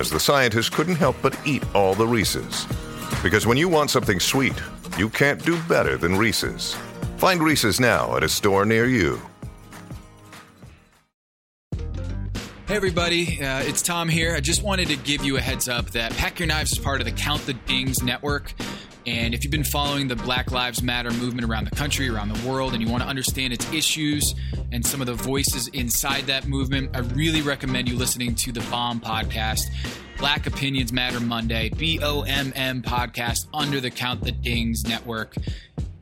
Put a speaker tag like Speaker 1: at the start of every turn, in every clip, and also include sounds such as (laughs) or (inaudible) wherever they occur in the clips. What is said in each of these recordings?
Speaker 1: as the scientists couldn't help but eat all the Reese's. Because when you want something sweet, you can't do better than Reese's. Find Reese's now at a store near you.
Speaker 2: Hey everybody, uh, it's Tom here. I just wanted to give you a heads up that Pack Your Knives is part of the Count the Dings network. And if you've been following the Black Lives Matter movement around the country, around the world, and you want to understand its issues and some of the voices inside that movement, I really recommend you listening to the Bomb podcast, Black Opinions Matter Monday, B O M M podcast under the Count the Dings network.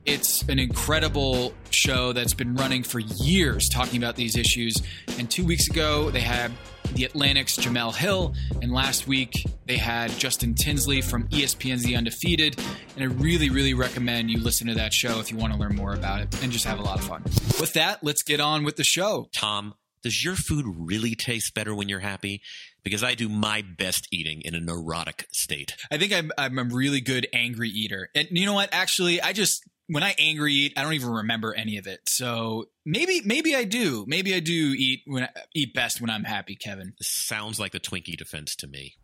Speaker 2: It's an incredible show that's been running for years talking about these issues. And two weeks ago, they had the Atlantic's Jemele Hill, and last week they had Justin Tinsley from ESPN's The Undefeated. And I really, really recommend you listen to that show if you want to learn more about it and just have a lot of fun. With that, let's get on with the show.
Speaker 3: Tom, does your food really taste better when you're happy? Because I do my best eating in a neurotic state.
Speaker 2: I think I'm, I'm a really good angry eater. And you know what? Actually, I just when I angry eat, I don't even remember any of it. So maybe maybe I do. Maybe I do eat when I, eat best when I'm happy, Kevin.
Speaker 3: This sounds like the Twinkie defense to me.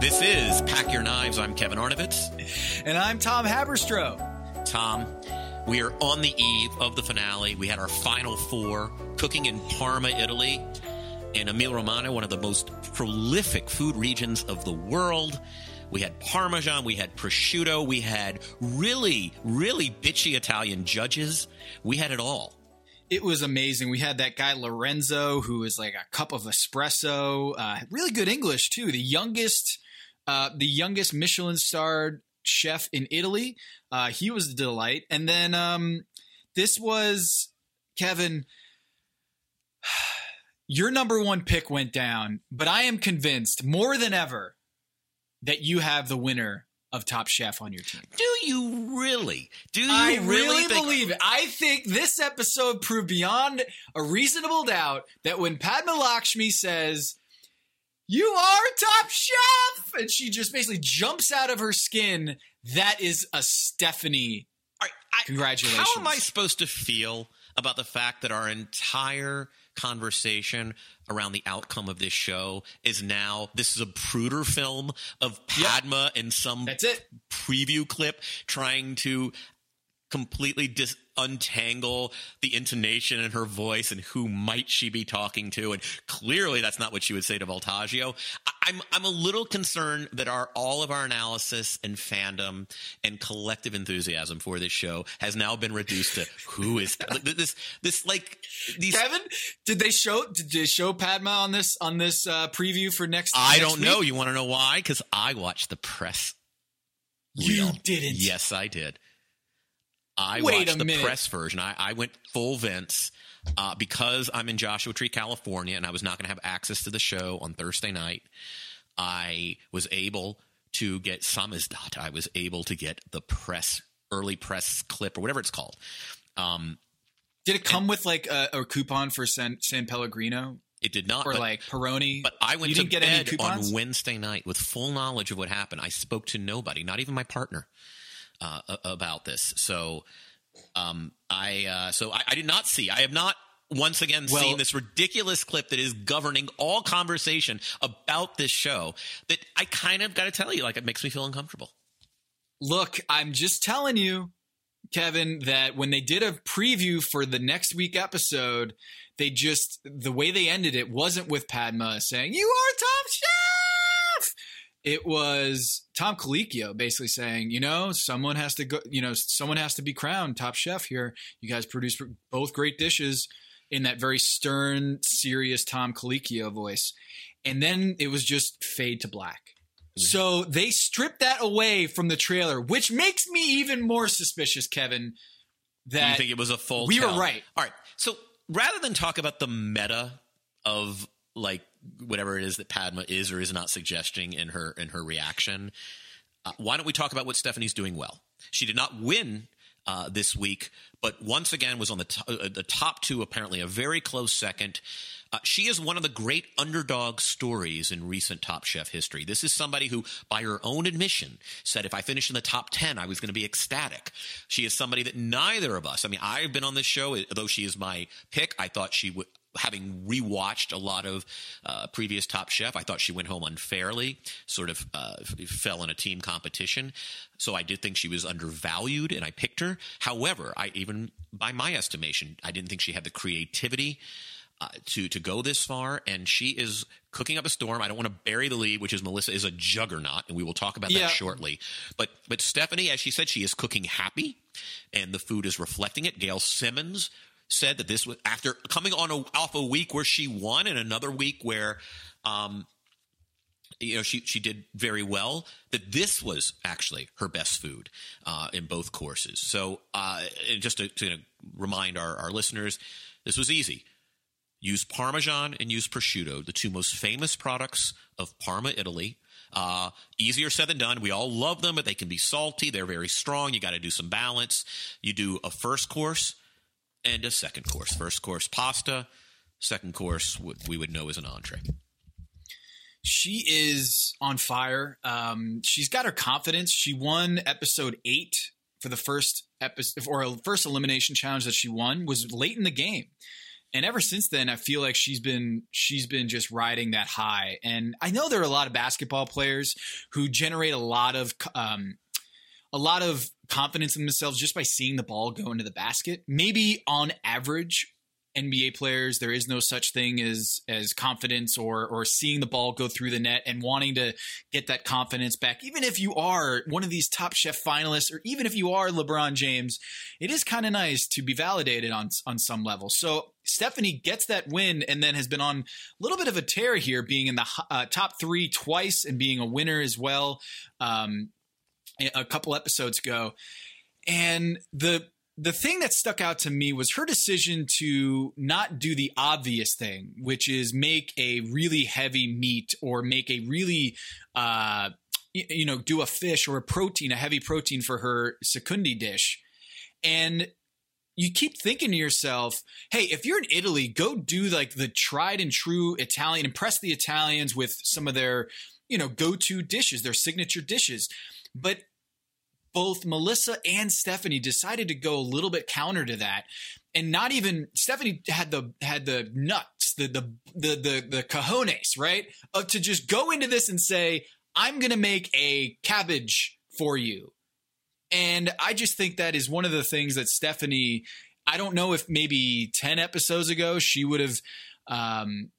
Speaker 3: This is Pack Your Knives. I'm Kevin Arnovitz.
Speaker 2: And I'm Tom Haberstroh.
Speaker 3: Tom, we are on the eve of the finale. We had our final four cooking in Parma, Italy. In Emilia Romagna, one of the most prolific food regions of the world. We had Parmesan, we had prosciutto, we had really, really bitchy Italian judges. We had it all.
Speaker 2: It was amazing. We had that guy Lorenzo, who was like a cup of espresso, uh, really good English too. The youngest, uh, the youngest Michelin starred chef in Italy. Uh, he was a delight. And then um, this was Kevin. Your number one pick went down, but I am convinced more than ever that you have the winner of Top Chef on your team.
Speaker 3: Do you really? Do you
Speaker 2: I
Speaker 3: really,
Speaker 2: really
Speaker 3: think-
Speaker 2: believe it. I think this episode proved beyond a reasonable doubt that when Padma Lakshmi says, You are top chef, and she just basically jumps out of her skin, that is a Stephanie.
Speaker 3: Right, I-
Speaker 2: Congratulations.
Speaker 3: How am I supposed to feel about the fact that our entire conversation around the outcome of this show is now this is a Zapruder film of Padma in some
Speaker 2: That's it.
Speaker 3: preview clip trying to completely dis- untangle the intonation in her voice and who might she be talking to and clearly that's not what she would say to Voltaggio. I- I'm I'm a little concerned that our all of our analysis and fandom and collective enthusiasm for this show has now been reduced to who is this this like these
Speaker 2: Kevin, did they show did they show Padma on this on this uh, preview for next?
Speaker 3: I
Speaker 2: next
Speaker 3: don't know. You want to know why? Because I watched the press.
Speaker 2: You didn't.
Speaker 3: Yes, I did. I
Speaker 2: Wait
Speaker 3: watched the
Speaker 2: minute.
Speaker 3: press version. I, I went full Vince uh, because I'm in Joshua Tree, California, and I was not going to have access to the show on Thursday night. I was able to get Samizdat. I was able to get the press early press clip or whatever it's called. Um,
Speaker 2: Did it come with like a, a coupon for San, San Pellegrino
Speaker 3: it did not,
Speaker 2: or
Speaker 3: but-
Speaker 2: like Peroni?
Speaker 3: But I went
Speaker 2: you
Speaker 3: to
Speaker 2: didn't get any
Speaker 3: bed
Speaker 2: coupons.
Speaker 3: on Wednesday night with full knowledge of what happened. I spoke to nobody, not even my partner, uh, about this. So, um, I uh, so I, I did not see. I have not once again
Speaker 2: Well-
Speaker 3: seen this ridiculous clip that is governing all conversation about this show. That I kind of got to tell you, like it makes me feel uncomfortable.
Speaker 2: Look, I'm just telling you, Kevin, that when they did a preview for the next week episode, they just the way they ended it wasn't with Padma saying "You are top chef." It was Tom Colicchio basically saying, you know, someone has to go, you know, someone has to be crowned top chef here. You guys produce both great dishes in that very stern, serious Tom Colicchio voice. And then it was just fade to black. Mm-hmm. So they stripped that away from the trailer, which makes me even more suspicious, Kevin. That
Speaker 3: you think it was a full?
Speaker 2: we were right.
Speaker 3: All right. So rather than talk about the meta of like whatever it is that Padma is or is not suggesting in her in her reaction, uh, why don't we talk about what Stephanie's doing well? She did not win. Uh, this week, but once again was on the to- uh, the top two. Apparently, a very close second. Uh, she is one of the great underdog stories in recent Top Chef history. This is somebody who, by her own admission, said, if I finished in the top 10, I was going to be ecstatic. She is somebody that neither of us, I mean, I've been on this show, though she is my pick, I thought she would. Having rewatched a lot of uh, previous Top Chef, I thought she went home unfairly, sort of uh, fell in a team competition. So I did think she was undervalued, and I picked her. However, I even by my estimation, I didn't think she had the creativity uh, to to go this far, and she is cooking up a storm. I don't want to bury the lead, which is Melissa is a juggernaut, and we will talk about
Speaker 2: Yeah.
Speaker 3: that shortly. But but Stephanie, as she said, she is cooking happy, and the food is reflecting it. Gail Simmons said that this was after coming on a, off a week where she won, and another week where. Um, you know she she did very well that this was actually her best food uh, in both courses. So uh, just to, to remind our, our listeners this was easy. Use parmesan and use prosciutto the two most famous products of parma italy. Uh, easier said than done. We all love them but they can be salty. They're very strong. You got to do some balance. You do a first course and a second course first course pasta second course we would know as an entree
Speaker 2: she is on fire. Um, she's got her confidence. She won episode eight for the first episode or first elimination challenge that she won was late in the game. And ever since then, I feel like she's been she's been just riding that high. And I know there are a lot of basketball players who generate a lot of um, a lot of confidence in themselves just by seeing the ball go into the basket. Maybe on average, NBA players, there is no such thing as as confidence or or seeing the ball go through the net and wanting to get that confidence back. Even if you are one of these Top Chef finalists, or even if you are LeBron James, it is kind of nice to be validated on on some level. So Stephanie gets that win and then has been on a little bit of a tear here, being in the uh, top three twice and being a winner as well. Um, a couple episodes ago, and the the thing that stuck out to me was her decision to not do the obvious thing, which is make a really heavy meat or make a really, uh, you know, do a fish or a protein, a heavy protein for her secondi dish. And you keep thinking to yourself, hey, if you're in Italy, go do like the tried and true Italian, impress the Italians with some of their, you know, go to dishes, their signature dishes. But both Melissa and Stephanie decided to go a little bit counter to that. And not even Stephanie had the had the nuts, the the the the, the cojones, right? Of to just go into this and say, I'm gonna make a cabbage for you. And I just think that is one of the things that Stephanie, I don't know if maybe 10 episodes ago she would have um,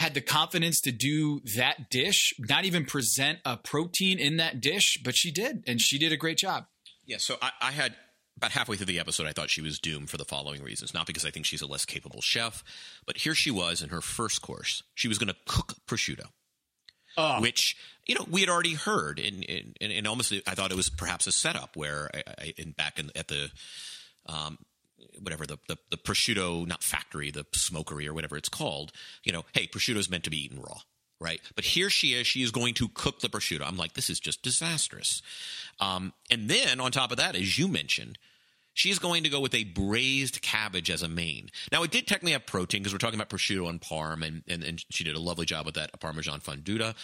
Speaker 2: had the confidence to do that dish, not even present a protein in that dish, but she did, and she did a great job.
Speaker 3: Yeah, so I, I had about halfway through the episode, I thought she was doomed for the following reasons. Not because I think she's a less capable chef, but here she was in her first course. She was going to cook prosciutto. Oh. Which you know we had already heard, and and, and almost I thought it was perhaps a setup where I, I in back in, at the um, whatever the, the, the prosciutto not factory the smokery or whatever it's called you know hey prosciutto is meant to be eaten raw right but here she is she is going to cook the prosciutto i'm like this is just disastrous um, and then on top of that as you mentioned she's going to go with a braised cabbage as a main. Now, it did technically have protein because we're talking about prosciutto and parm, and, and, and, she did a lovely job with that Parmesan fonduta.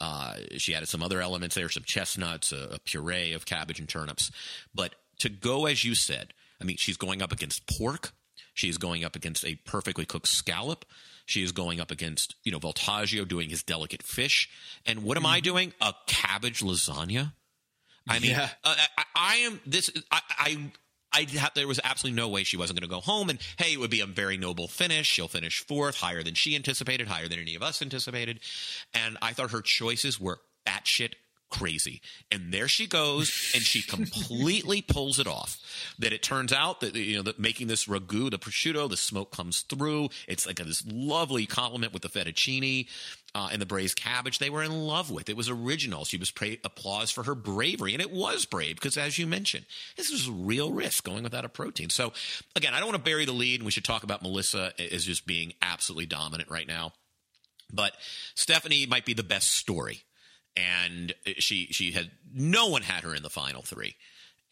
Speaker 3: Uh, she added some other elements there, some chestnuts, a, a, puree of cabbage and turnips. But to go, as you said, I mean, she's going up against pork. She's going up against a perfectly cooked scallop. She is going up against, you know, Voltaggio doing his delicate fish. And what am. I mm-hmm. doing? A cabbage lasagna? I mean, yeah. uh, I, I, am this. I, I I there was absolutely no way she wasn't going to go home. And hey, it would be a very noble finish. She'll finish fourth, higher than she anticipated, higher than any of us anticipated. And I thought her choices were batshit crazy. And there she goes, and she (laughs) completely pulls it off. That it turns out that you know that making this ragu, the prosciutto, the smoke comes through. It's like a, this lovely compliment with the fettuccine. Uh, and the braised cabbage they were in love with. It was original. She was pra- applause for her bravery, and it was brave because, as you mentioned, this was a real risk going without a protein. So, again, I don't want to bury the lead, and we should talk about Melissa as just being absolutely dominant right now. But Stephanie might be the best story and she she had no one had her in the final three.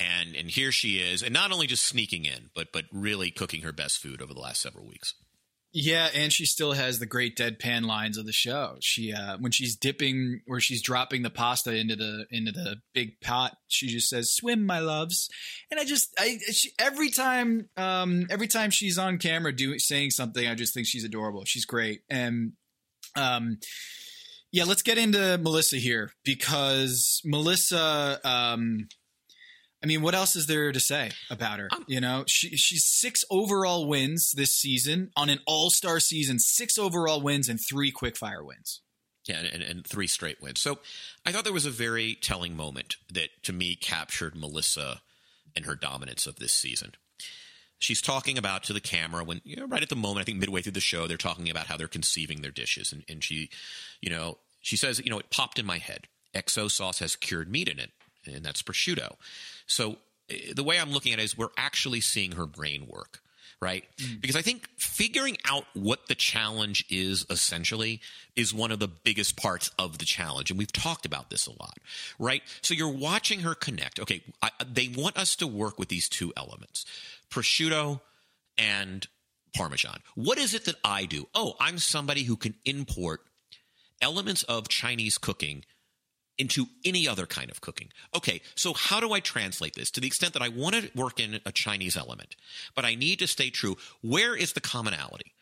Speaker 3: And and here she is and not only just sneaking in but but really cooking her best food over the last several weeks.
Speaker 2: Yeah and she still has the great deadpan lines of the show. She uh when she's dipping or she's dropping the pasta into the into the big pot she just says swim my loves. And i just i she, every time um every time she's on camera doing saying something i just think she's adorable. She's great. And um yeah, let's get into Melissa here because Melissa. Um, I mean, what else is there to say about her? Um, you know, she, she's six overall wins this season on an All Star season. Six overall wins and three quickfire wins.
Speaker 3: Yeah, and, and, three straight wins. So I thought there was a very telling moment that to me captured Melissa and her dominance of this season. She's talking about to the camera when, you know, right at the moment, I think midway through the show, they're talking about how they're conceiving their dishes. And, and she, you know, she says, you know, it popped in my head. XO sauce has cured meat in it, and that's prosciutto. So eh, the way I'm looking at it is we're actually seeing her brain work, right? Mm. Because I think figuring out what the challenge is essentially is one of the biggest parts of the challenge. And we've talked about this a lot, right? So you're watching her connect. Okay, I, they want us to work with these two elements prosciutto and Parmesan. What is it that I do? Oh, I'm somebody who can import elements of Chinese cooking into any other kind of cooking. Okay, so how do I translate this to the extent that I want to work in a Chinese element, but I need to stay true? Where is the commonality?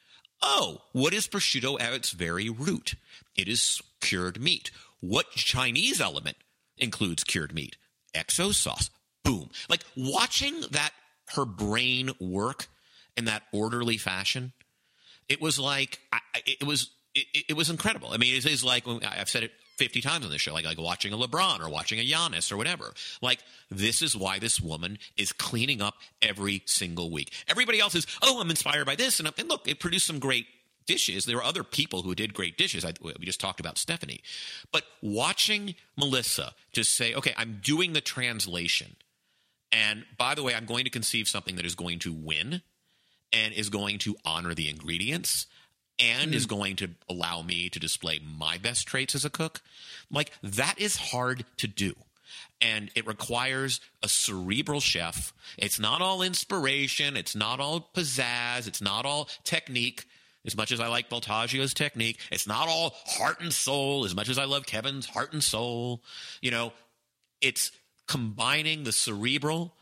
Speaker 3: Oh, what is prosciutto at its very root? It is cured meat. What Chinese element includes cured meat? XO sauce. Boom. Like watching that her brain work in that orderly fashion it was like it was it, it, was incredible. I mean, it is like I've said it 50 times on this show, like like watching a LeBron or watching a Giannis or whatever. Like this is why this woman is cleaning up every single week. Everybody else is, oh, I'm inspired by this, and, and look, it produced some great dishes. There were other people who did great dishes. I, we just talked about Stephanie, but watching Melissa just say, okay, I'm doing the translation, and by the way, I'm going to conceive something that is going to win and is going to honor the ingredients and mm. is going to allow me to display my best traits as a cook. Like that is hard to do. And it requires a cerebral chef. It's not all inspiration. It's not all pizzazz. It's not all technique. As much as I like Voltaggio's technique, it's not all heart and soul. As much as I love Kevin's heart and soul, you know, it's combining the cerebral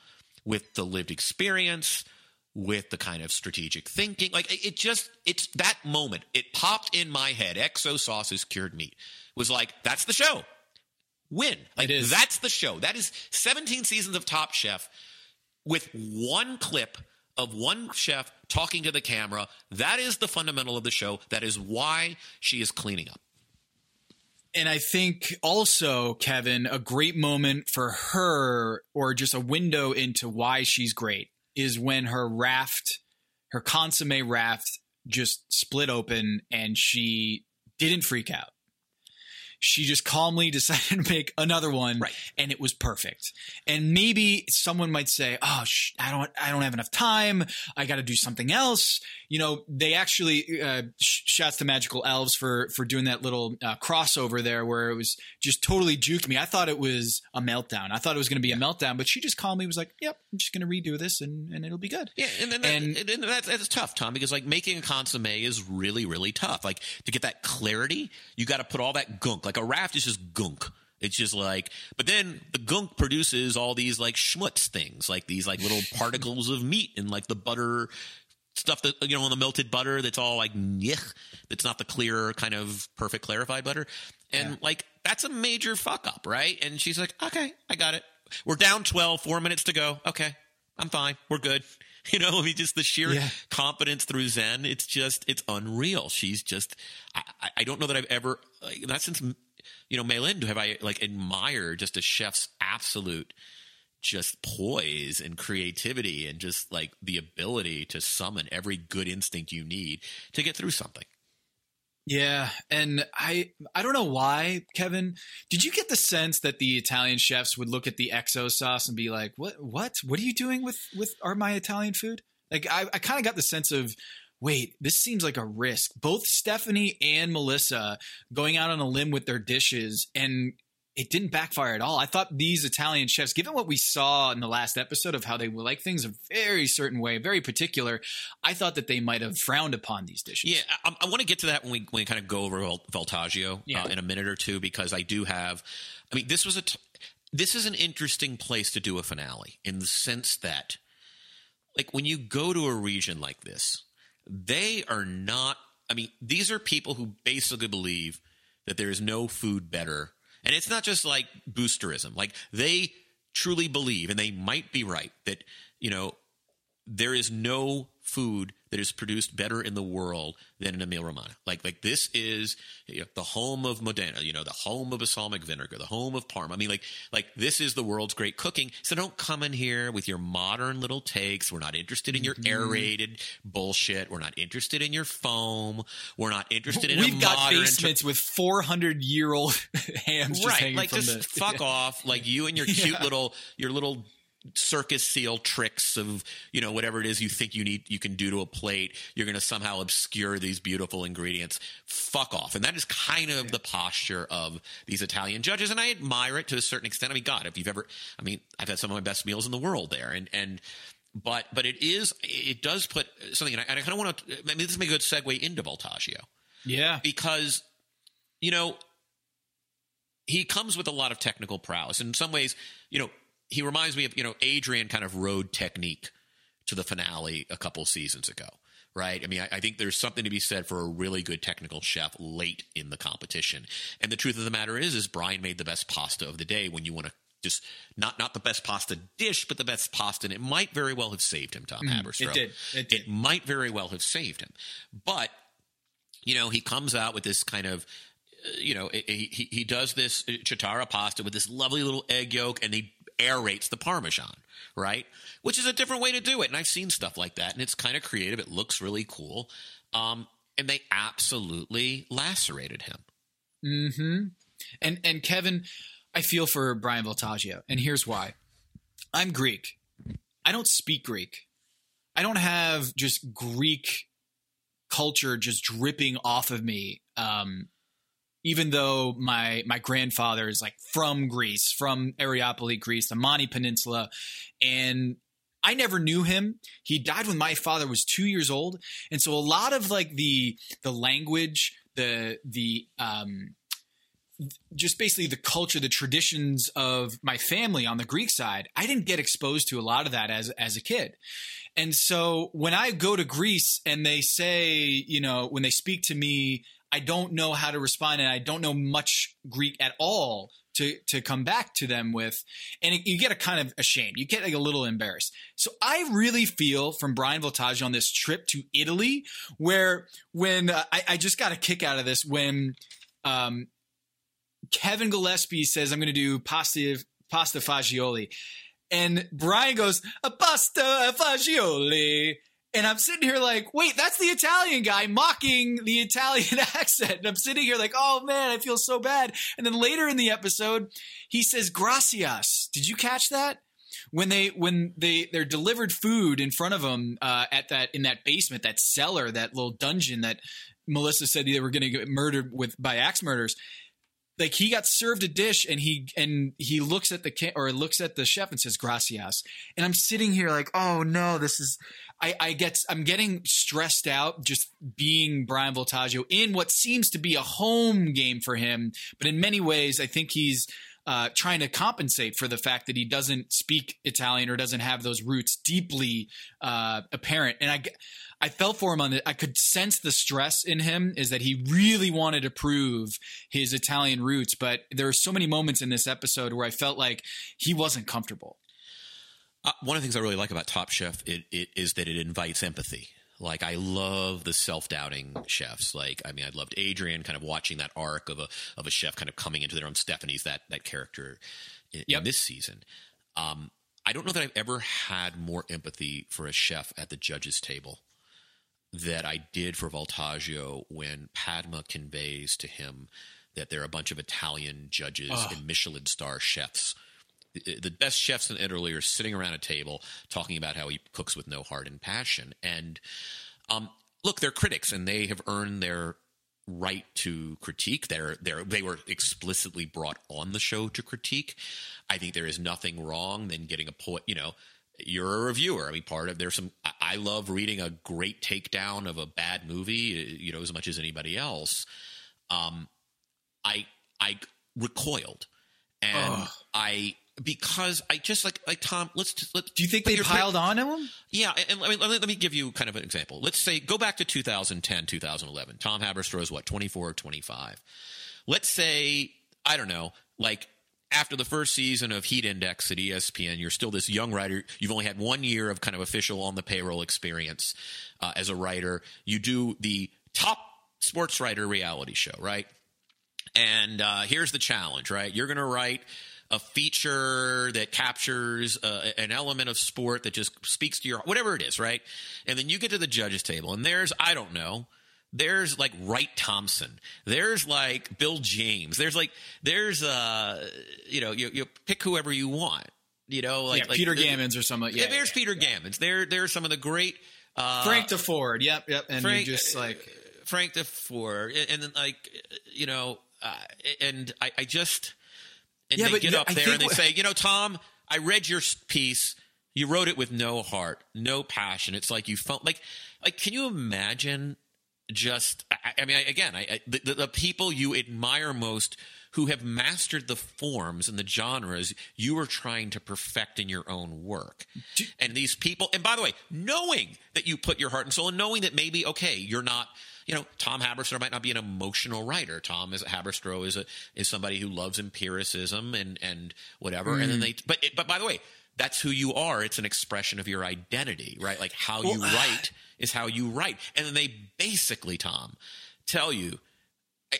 Speaker 3: with the lived experience, with the kind of strategic thinking. Like it just, it's that moment. It popped in my head. XO is cured meat was like, that's the show. Win. Like that's the show. That is 17 seasons of Top Chef with one clip of one chef talking to the camera. That is the fundamental of the show. That is why she is cleaning up.
Speaker 2: And I think also, Kevin, a great moment for her, or just a window into why she's great, is when her raft, her consomme raft, just split open and she didn't freak out. She just calmly (laughs) decided to make another one,
Speaker 3: right.
Speaker 2: and it was perfect. And maybe someone might say, "Oh, sh- I don't, I don't have enough time. I got to do something else." You know, they actually uh, sh- shouts to Magical Elves for for doing that little uh, crossover there, where it was just totally juked me. I thought it was a meltdown. I thought it was going to be a meltdown, but she just calmly was like, "Yep, I'm just going to redo this, and, and it'll be good."
Speaker 3: Yeah, and, and, and, that, and that's, that's tough, Tom, because like making a consomme is really, really tough. Like to get that clarity, you got to put all that gunk like a raft is just gunk. It's just like, but then the gunk produces all these like schmutz things, like these like little (laughs) particles of meat and like the butter stuff that you know on the melted butter that's all like nyeh, that's not the clear kind of perfect clarified butter, and yeah. like that's a major fuck up, right? And she's like, okay, I got it. We're down 12, four minutes to go. Okay, I'm fine. We're good. (laughs) You know, I mean, just the sheer yeah. confidence through Zen. It's just, it's unreal. She's just, I, I don't know that I've ever, like, not since you know, Mei Lin, have I like admired just a chef's absolute just poise and creativity and just like the ability to summon every good instinct you need to get through something.
Speaker 2: Yeah, and I I don't know why, Kevin. Did you get the sense that the Italian chefs would look at the XO sauce and be like, "What? What? What are you doing with with our my Italian food?" Like I I kind of got the sense of wait, this seems like a risk. Both Stephanie and Melissa going out on a limb with their dishes and it didn't backfire at all. I thought these Italian chefs, given what we saw in the last episode of how they like things a very certain way, very particular, I thought that they might have frowned upon these dishes.
Speaker 3: Yeah, I, I want to get to that when we when we kind of go over Voltaggio yeah. uh, in a minute or two because I do have. I mean, this was a. T- this is an interesting place to do a finale in the sense that, like, when you go to a region like this, they are not, I mean, these are people who basically believe that there is no food better. And it's not just like boosterism. Like they truly believe, and they might be right, that, you know, there is no food that is produced better in the world than in Emilia Romagna. Like like this is you know, the home of Modena, you know, the home of balsamic vinegar, the home of Parma. I mean, like like this is the world's great cooking. So don't come in here with your modern little takes. We're not interested in your mm-hmm. aerated bullshit. We're not interested in your foam. We're not interested in.
Speaker 2: We've got basements
Speaker 3: inter-
Speaker 2: with four hundred year old (laughs) hams, just
Speaker 3: right? like just
Speaker 2: the,
Speaker 3: fuck (laughs) off. Like you and your cute yeah. little your little circus seal tricks of you know whatever it is you think you need you can do to a plate you're going to somehow obscure these beautiful ingredients. Fuck off. And that is kind of the posture of these italian judges and i admire it to a certain extent. I mean god if you've ever i mean i've had some of my best meals in the world there and and but but it is it does put something and i, I kind of want to i mean this is a good segue into voltaggio.
Speaker 2: Yeah.
Speaker 3: Because you know he comes with a lot of technical prowess. In some ways you know he reminds me of you know Adrian kind of rode technique to the finale a couple seasons ago, right? I mean, I, I, think there's something to be said for a really good technical chef late in the competition. And the truth of the matter is, is Bryan made the best pasta of the day when you want to just not not the best pasta dish, but the best pasta, and it might very well have saved him. Tom Haberstroh.
Speaker 2: Mm, it did. It did.
Speaker 3: might very well have saved him, but you know he comes out with this kind of uh, you know he he, he does this chitarra pasta with this lovely little egg yolk, and he aerates the parmesan, right? Which is a different way to do it, and I've seen stuff like that, and it's kind of creative. It looks really cool, um, and they absolutely lacerated him.
Speaker 2: Mm-hmm. And and Kevin, I feel for Bryan Voltaggio, and here's why. I'm Greek. I don't speak Greek. I don't have just Greek culture just dripping off of me. Um, even though my my grandfather is like from Greece, from Areopoli, Greece, the Mani Peninsula, and I never knew him. He died when my father was two years old, and so a lot of like the the language, the the um, just basically the culture, the traditions of my family on the Greek side, I didn't get exposed to a lot of that as as a kid. And so when I go to Greece and they say, you know, when they speak to me, I don't know how to respond and I don't know much Greek at all to to come back to them with and it, you get a kind of ashamed. You get like a little embarrassed. So I really feel from Bryan Voltaggio on this trip to Italy where when uh, I, I just got a kick out of this when um, Kevin Gillespie says, I'm going to do pasta, pasta fagioli. And Bryan goes, a pasta fagioli. And I'm sitting here like, wait, that's the Italian guy mocking the Italian (laughs) accent. And I'm sitting here like, oh man, I feel so bad. And then later in the episode, he says, gracias. Did you catch that? When they when they they're delivered food in front of them uh, at that in that basement, that cellar, that little dungeon that Melissa said they were going to get murdered with by axe murders like he got served a dish and he and he looks at the or looks at the chef and says gracias. And i'm sitting here like oh no this is i i get i'm getting stressed out just being bryan voltaggio in what seems to be a home game for him. But in many ways i think he's uh, trying to compensate for the fact that he doesn't speak Italian or doesn't have those roots deeply uh, apparent. And I, I felt for him on it. I could sense the stress in him is that he really wanted to prove his Italian roots. But there are so many moments in this episode where I felt like he wasn't comfortable.
Speaker 3: Uh, one of the things I really like about Top Chef it, it, is that it invites empathy. Like I love the self-doubting chefs. Like I mean, I loved Adrian, kind of watching that arc of a of a chef kind of coming into their own. Stephanie's that that character in, yep. in this season. Um, I don't know that I've ever had more empathy for a chef at the judges' table that I did for Voltaggio when Padma conveys to him that there are a bunch of Italian judges oh. and Michelin star chefs. The best chefs in Italy are sitting around a table talking about how he cooks with no heart and passion. And um, look, they're critics and they have earned their right to critique. They're, they're, they were explicitly brought on the show to critique. I think there is nothing wrong than getting a poet, you know, you're a reviewer. I mean, part of there's some. I love reading a great takedown of a bad movie, you know, as much as anybody else. Um, I I recoiled, and I because I just like like Tom. Let's let.
Speaker 2: Do you think they piled on him?
Speaker 3: Yeah, and let me, let me give you kind of an example. Let's say go back to 2010, 2011. Tom Haberstroh is what 24 or 25. Let's say I don't know, like after the first season of Heat Index at ESPN, you're still this young writer. You've only had one year of kind of official on the payroll experience uh, as a writer. You do the top sports writer reality show, right? And uh, here's the challenge, right? You're going to write a feature that captures uh, an element of sport that just speaks to your whatever it is, right? And then you get to the judges table, and there's I don't know there's like Wright Thompson. There's like Bill James. There's like there's uh you know you, you pick whoever you want. You know like,
Speaker 2: yeah,
Speaker 3: like
Speaker 2: Peter Gammons or something. Yeah,
Speaker 3: there's
Speaker 2: yeah,
Speaker 3: Peter
Speaker 2: yeah.
Speaker 3: Gammons. There there's some of the great uh,
Speaker 2: Frank Deford. Yep, yep. And
Speaker 3: Frank,
Speaker 2: just like
Speaker 3: Frank Deford, and then like you know, uh, and I, I just and they get up there and they say, you know, Tom, I read your piece. You wrote it with no heart, no passion. It's like you felt like like can you imagine just I, I mean I, again I, the, the, people you admire most who have mastered the forms and the genres you are trying to perfect in your own work and these people and by the way knowing that you put your heart and soul and knowing that maybe okay you're not you know, Tom Haberstroh might not be an emotional writer. Tom is Haberstroh is a is somebody who loves empiricism and and whatever. And then hmm. they, but it, but by the way, that's who you are. It's an expression of your identity, right? Like how you (sighs) write is how you write. And then they basically, Tom, tell you,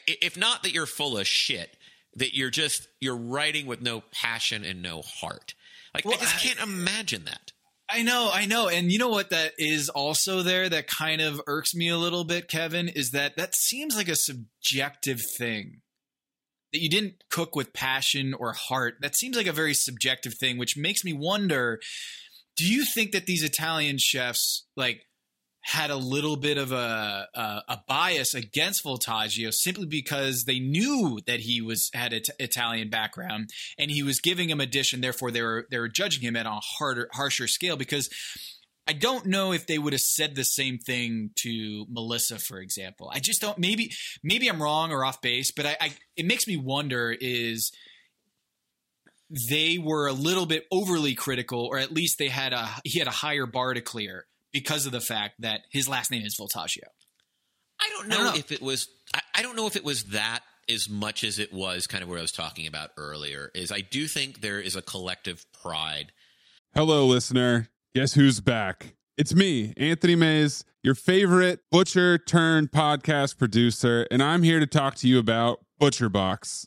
Speaker 3: if not that you're full of shit, that you're just you're writing with no passion and no heart. Like I just can't imagine that.
Speaker 2: I know, I know. And you know what that is also there that kind of irks me a little bit, Kevin, is that that seems like a subjective thing. That you didn't cook with passion or heart. That seems like a very subjective thing, which makes me wonder do you think that these Italian chefs like had a little bit of a a, a bias against Voltaggio simply because they knew that he was had an Italian background and he was giving him a dish, and therefore they were they were judging him at a harder harsher scale because. I don't know if they would have said the same thing to Melissa, for example. I just don't. Maybe, maybe I'm wrong or off base, but I, I it makes me wonder: is they were a little bit overly critical, or at least they had a he had a higher bar to clear because of the fact that his last name is Voltaggio.
Speaker 3: I don't
Speaker 2: I
Speaker 3: know,
Speaker 2: don't know.
Speaker 3: if it was. I, I don't know if it was that as much as it was kind of what I was talking about earlier. Is I do think there is a collective pride.
Speaker 4: Hello, listener. Guess who's back? It's me, Anthony Mays, your favorite butcher turned podcast producer, and I'm here to talk to you about ButcherBox.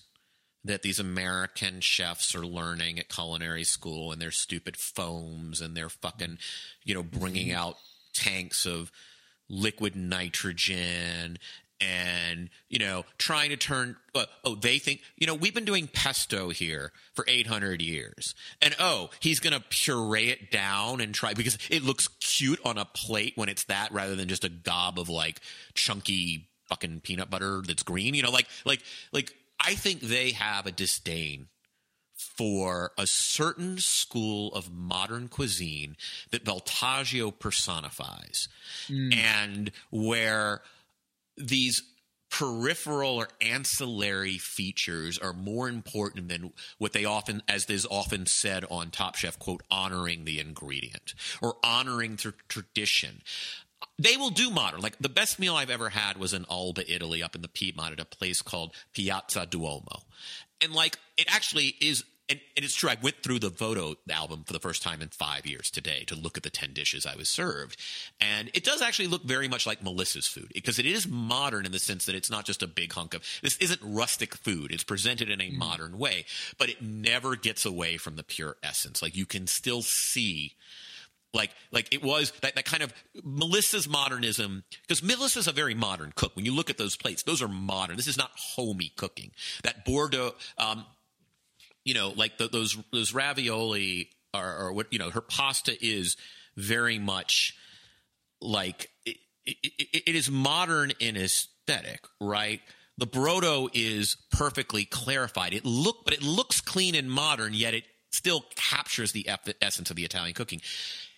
Speaker 3: that these American chefs are learning at culinary school and their stupid foams and their fucking you know bringing out tanks of liquid nitrogen and you know trying to turn uh, oh they think you know we've been doing pesto here for 800 years. And oh he's going to puree it down and try because it looks cute on a plate when it's that rather than just a gob of like chunky fucking peanut butter that's green you know like like like i think they have a disdain for a certain school of modern cuisine that Voltaggio personifies, hmm. and where these peripheral or ancillary features are more important than what they often, as is often said on Top Chef, quote, honoring the ingredient or honoring the tradition. They will do modern. Like the best meal I've ever had was in Alba, Italy, up in the Piedmont at a place called Piazza Duomo. And like it actually is and, and it's true. I went through the Voto album for the first time in five years today to look at the 10 dishes I was served. And it does actually look very much like Melissa's food because it is modern in the sense that it's not just a big hunk of, this isn't rustic food. It's presented in a mm-hmm. modern way, but it never gets away from the pure essence. Like you can still see like like it was that, that kind of Melissa's modernism because Melissa's a very modern cook. When you look at those plates, those are modern. This is not homey cooking. That Bordeaux, um, you know, like the, those those ravioli are, or what you know, her pasta is very much like it, it, it, it is modern in aesthetic, right? The brodo is perfectly clarified. It look, but it looks clean and modern, yet it still captures the essence of the Italian cooking.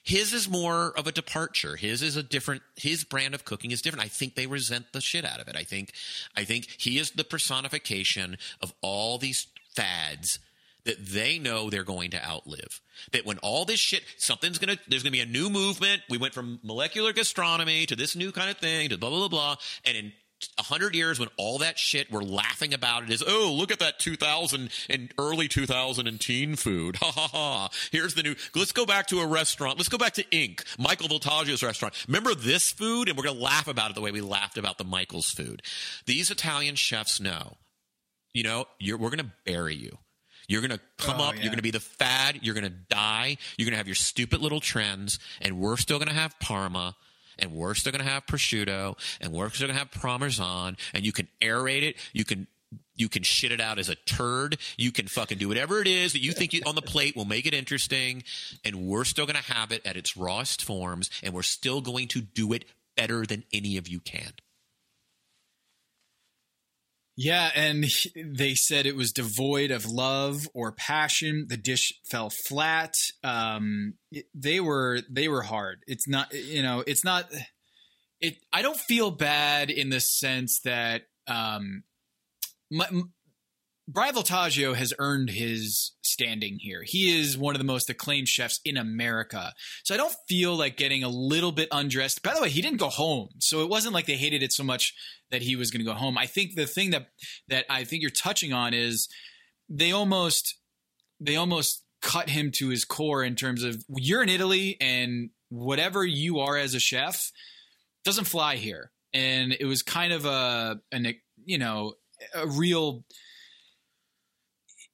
Speaker 3: His is more of a departure. His is a different. His brand of cooking is different. I think they resent the shit out of it. I think, I think he is the personification of all these fads that they know they're going to outlive. That when all this shit, something's gonna, there's gonna be a new movement. We went from molecular gastronomy to this new kind of thing to blah blah blah blah, and in a hundred years when all that shit we're laughing about it is oh look at that 2000 and early 2000 teen food (laughs) ha ha ha here's the new let's go back to a restaurant let's go back to Ink Michael Voltaggio's restaurant remember this food and we're gonna laugh about it the way we laughed about the Michael's food these Italian chefs know you know we're gonna bury you you're going to come
Speaker 2: Oh,
Speaker 3: up.
Speaker 2: yeah.
Speaker 3: You're going to be the fad. You're going to die. You're going to have your stupid little trends. And we're still going to have Parma. And worse, they're going to have prosciutto. And worse, they're going to have Parmesan. And you can aerate it. You can. You can shit it out as a turd. You can fucking do whatever it is that you think you, on the plate will make it interesting. And we're still going to have it at its rawest forms. And we're still going to do it better than any of you can.
Speaker 2: Yeah, and they said it was devoid of love or passion. The dish fell flat. Um, they were they were hard. It's not you know it's not it. I don't feel bad in the sense that um, my, Bryan Voltaggio has earned his standing here. He is one of the most acclaimed chefs in America. So I don't feel like getting a little bit undressed. By the way, he didn't go home. So it wasn't like they hated it so much that he was going to go home. I think the thing that that I think you're touching on is they almost they almost cut him to his core in terms of you're in Italy and whatever you are as a chef doesn't fly here. And it was kind of a an you know a real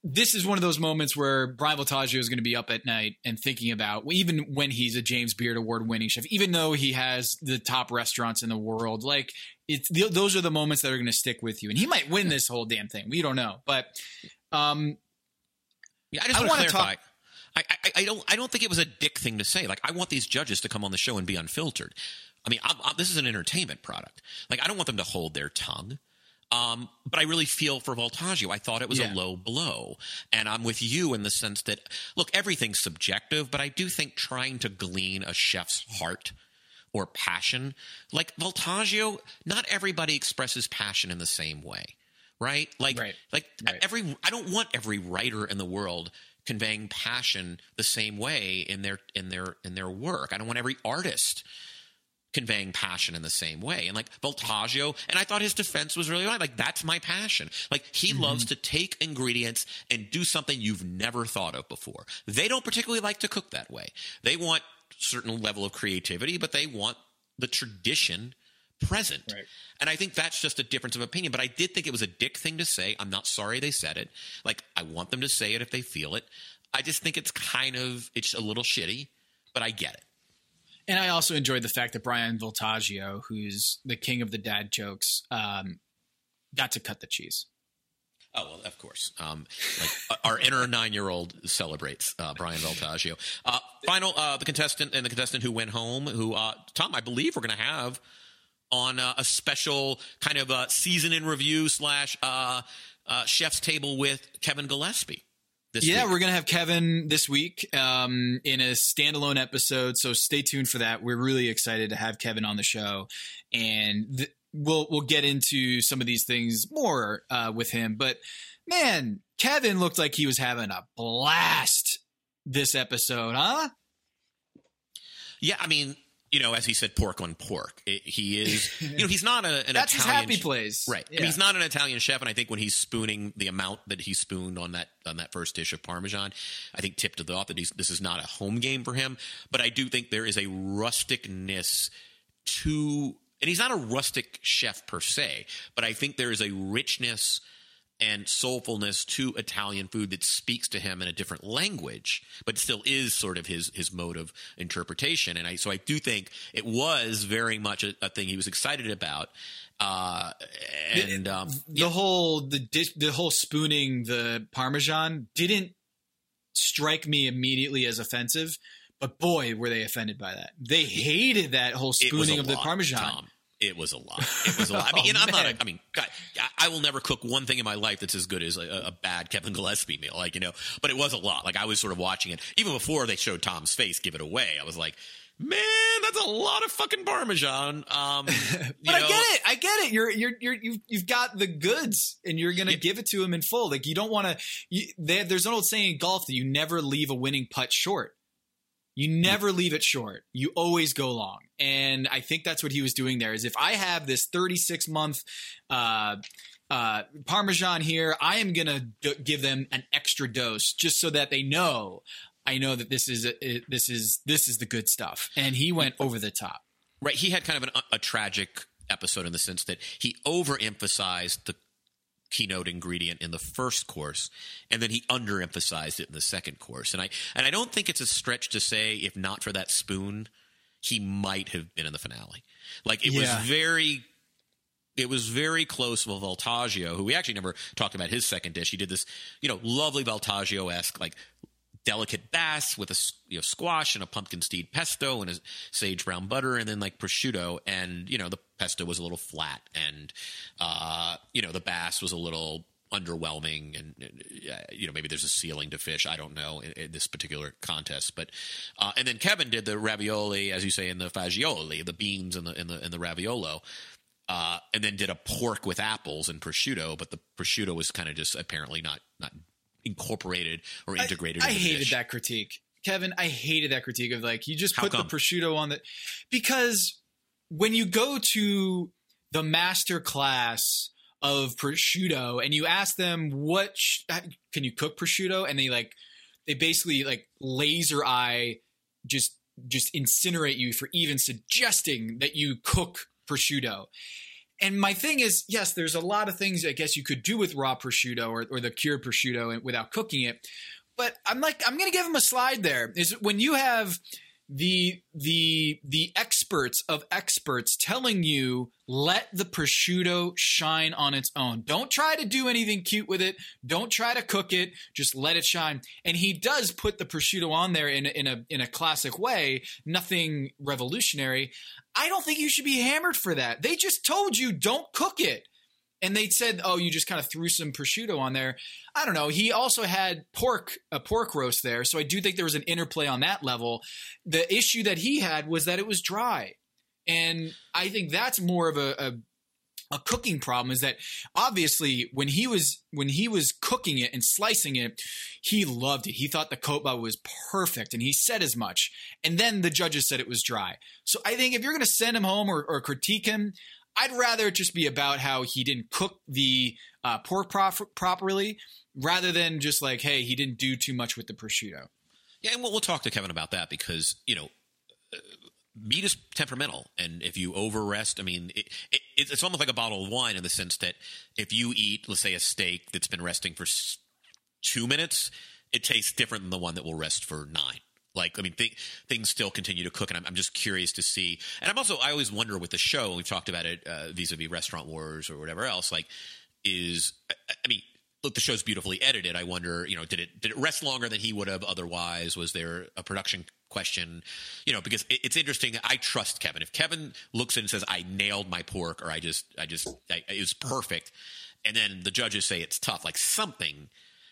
Speaker 2: this is one of those moments where Bryan Voltaggio is going to be up at night and thinking about, even when he's a James Beard Award winning chef, even though he has the top restaurants in the world, like it's th- those are the moments that are going to stick with you. And he might win this whole damn thing. We don't know, but um,
Speaker 3: Yeah, I just
Speaker 2: I
Speaker 3: want to clarify.
Speaker 2: talk-
Speaker 3: I, I, I don't. I don't think it was a dick thing to say. Like, I want these judges to come on the show and be unfiltered. I mean, I'm, I'm, this is an entertainment product. Like, I don't want them to hold their tongue. Um, but I really feel for Voltaggio. I thought it was
Speaker 2: Yeah.
Speaker 3: a low blow, and I'm with you in the sense that look, everything's subjective, but I do think trying to glean a chef's heart or passion, like Voltaggio, not everybody expresses passion in the same way, right? Like,
Speaker 2: Right.
Speaker 3: like
Speaker 2: Right.
Speaker 3: every I don't want every writer in the world conveying passion the same way in their in their in their work. I don't want every artist conveying passion in the same way. And like Voltaggio, and I thought his defense was really right. Like that's my passion. Like he mm-hmm. loves to take ingredients and do something you've never thought of before. They don't particularly like to cook that way. They want certain level of creativity, but they want the tradition present.
Speaker 2: Right.
Speaker 3: And I think that's just a difference of opinion. But I did think it was a dick thing to say. I'm not sorry they said it. Like I want them to say it if they feel it. I just think it's kind of it's a little shitty, but I get it.
Speaker 2: And I also enjoyed the fact that Bryan Voltaggio, who's the king of the dad jokes, um, got to cut the cheese.
Speaker 3: Oh well, of course. Um, like (laughs) our inner nine-year-old celebrates uh, Bryan Voltaggio. Uh, final, uh, the contestant and the contestant who went home, who uh, Tom, I believe we're going to have on uh, a special kind of uh, season in review slash chef's table with Kevin Gillespie. This
Speaker 2: yeah,
Speaker 3: week.
Speaker 2: we're gonna have Kevin this week um, in a standalone episode, so stay tuned for that. We're really excited to have Kevin on the show, and th- we'll we'll get into some of these things more uh, with him. But man, Kevin looked like he was having a blast this episode, huh?
Speaker 3: Yeah, I mean, you know, as he said, pork on pork. It, he is, (laughs) you know, he's not a, an
Speaker 2: That's his
Speaker 3: Italian
Speaker 2: happy place,
Speaker 3: right? I mean, he's not an Italian chef, and I think when he's spooning the amount that he spooned on that on that first dish of Parmesan, I think tipped to the thought that he's, this is not a home game for him. But I do think there is a rusticness to, and he's not a rustic chef per se, but I think there is a richness and soulfulness to Italian food that speaks to him in a different language, but still is sort of his his mode of interpretation. And I so I do think it was very much a, a thing he was excited about. Uh, and um,
Speaker 2: the whole the dish, the whole spooning the parmesan didn't strike me immediately as offensive, but boy, were they offended by that. They hated that whole spooning of the parmesan.
Speaker 3: Tom. It was a lot. It was a lot. I (laughs) mean,
Speaker 2: Oh,
Speaker 3: I'm not. A, I mean, God, I- will never cook one thing in my life that's as good as a, a bad Kevin Gillespie meal. Like you know, but it was a lot. Like I was sort of watching it even before they showed Tom's face give it away. I was like, man, that's a lot of fucking parmesan. Um, (laughs)
Speaker 2: But
Speaker 3: you
Speaker 2: I get it. I get it. You're you're you're you've, you've got the goods, and you're gonna
Speaker 3: Yeah.
Speaker 2: give it to him in full. Like you don't want to. There's an old saying in golf that you never leave a winning putt short. You never leave it short. You always go long, and I think that's what he was doing there. Is if I have this 36 month. Uh, uh, Parmesan here. I am gonna d- give them an extra dose just so that they know. I know that this is uh, this is this is the good stuff, and he went over the top.
Speaker 3: Right. He had kind of an, a tragic episode in the sense that he overemphasized the keynote ingredient in the first course and then he underemphasized it in the second course. And I and I don't think it's a stretch to say if not for that spoon, he might have been in the finale. Like it
Speaker 2: Yeah.
Speaker 3: was very it was very close with Voltaggio, who we actually never talked about his second dish. He did this, you know, lovely Voltaggio esque, like delicate bass with a you know squash and a pumpkin seed pesto and a sage brown butter and then like prosciutto. And you know the pesto was a little flat and uh you know the bass was a little underwhelming and uh, you know maybe there's a ceiling to fish. I don't know in, in this particular contest. But uh and then kevin did the ravioli as you say in the fagioli the beans and the in the the raviolo uh, and then did a pork with apples and prosciutto, but the prosciutto was kind of just apparently not not incorporated or integrated.
Speaker 2: I, I hated
Speaker 3: dish.
Speaker 2: that critique, Kevin. I hated that critique of like you just
Speaker 3: How
Speaker 2: put
Speaker 3: come?
Speaker 2: the prosciutto on the because when you go to the master class of prosciutto and you ask them what sh- uh, can you cook prosciutto and they like they basically like laser eye just just incinerate you for even suggesting that you cook prosciutto. And my thing is, yes, there's a lot of things I guess you could do with raw prosciutto or, or the cured prosciutto without cooking it. But I'm like, I'm going to give him a slide there. Is when you have the the the experts of experts telling you let the prosciutto shine on its own. Don't try to do anything cute with it. Don't try to cook it. Just let it shine. And he does put the prosciutto on there in in a in a classic way. Nothing revolutionary. I don't think you should be hammered for that. They just told you don't cook it. And they said, "Oh, you just kind of threw some prosciutto on there." I don't know. He also had pork, a pork roast there, so I do think there was an interplay on that level. The issue that he had was that it was dry, and I think that's more of a, a a cooking problem. Is that obviously when he was when he was cooking it and slicing it, he loved it. He thought the kotba was perfect, and he said as much. And then the judges said it was dry. So I think if you're going to send him home or, or critique him, I'd rather it just be about how he didn't cook the uh, pork prof- properly rather than just like, hey, he didn't do too much with the prosciutto.
Speaker 3: Yeah, and we'll, we'll talk to Kevin about that because you know. Meat is temperamental, and if you over rest, I mean, it, it, it's almost like a bottle of wine in the sense that if you eat, let's say, a steak that's been resting for two minutes, it tastes different than the one that will rest for nine. Like, I mean, th- things still continue to cook, and I'm, I'm just curious to see. And I'm also, I always wonder with the show, and we've talked about it uh, vis-a-vis Restaurant Wars or whatever else. Like, is I, I mean, look, the show's beautifully edited. I wonder, you know, did it did it rest longer than he would have otherwise? Was there a production question? You know, because it, it's interesting. I trust Kevin. If Kevin looks in and says, "I nailed my pork," or "I just, I just, I, it was perfect," and then the judges say it's tough, like something.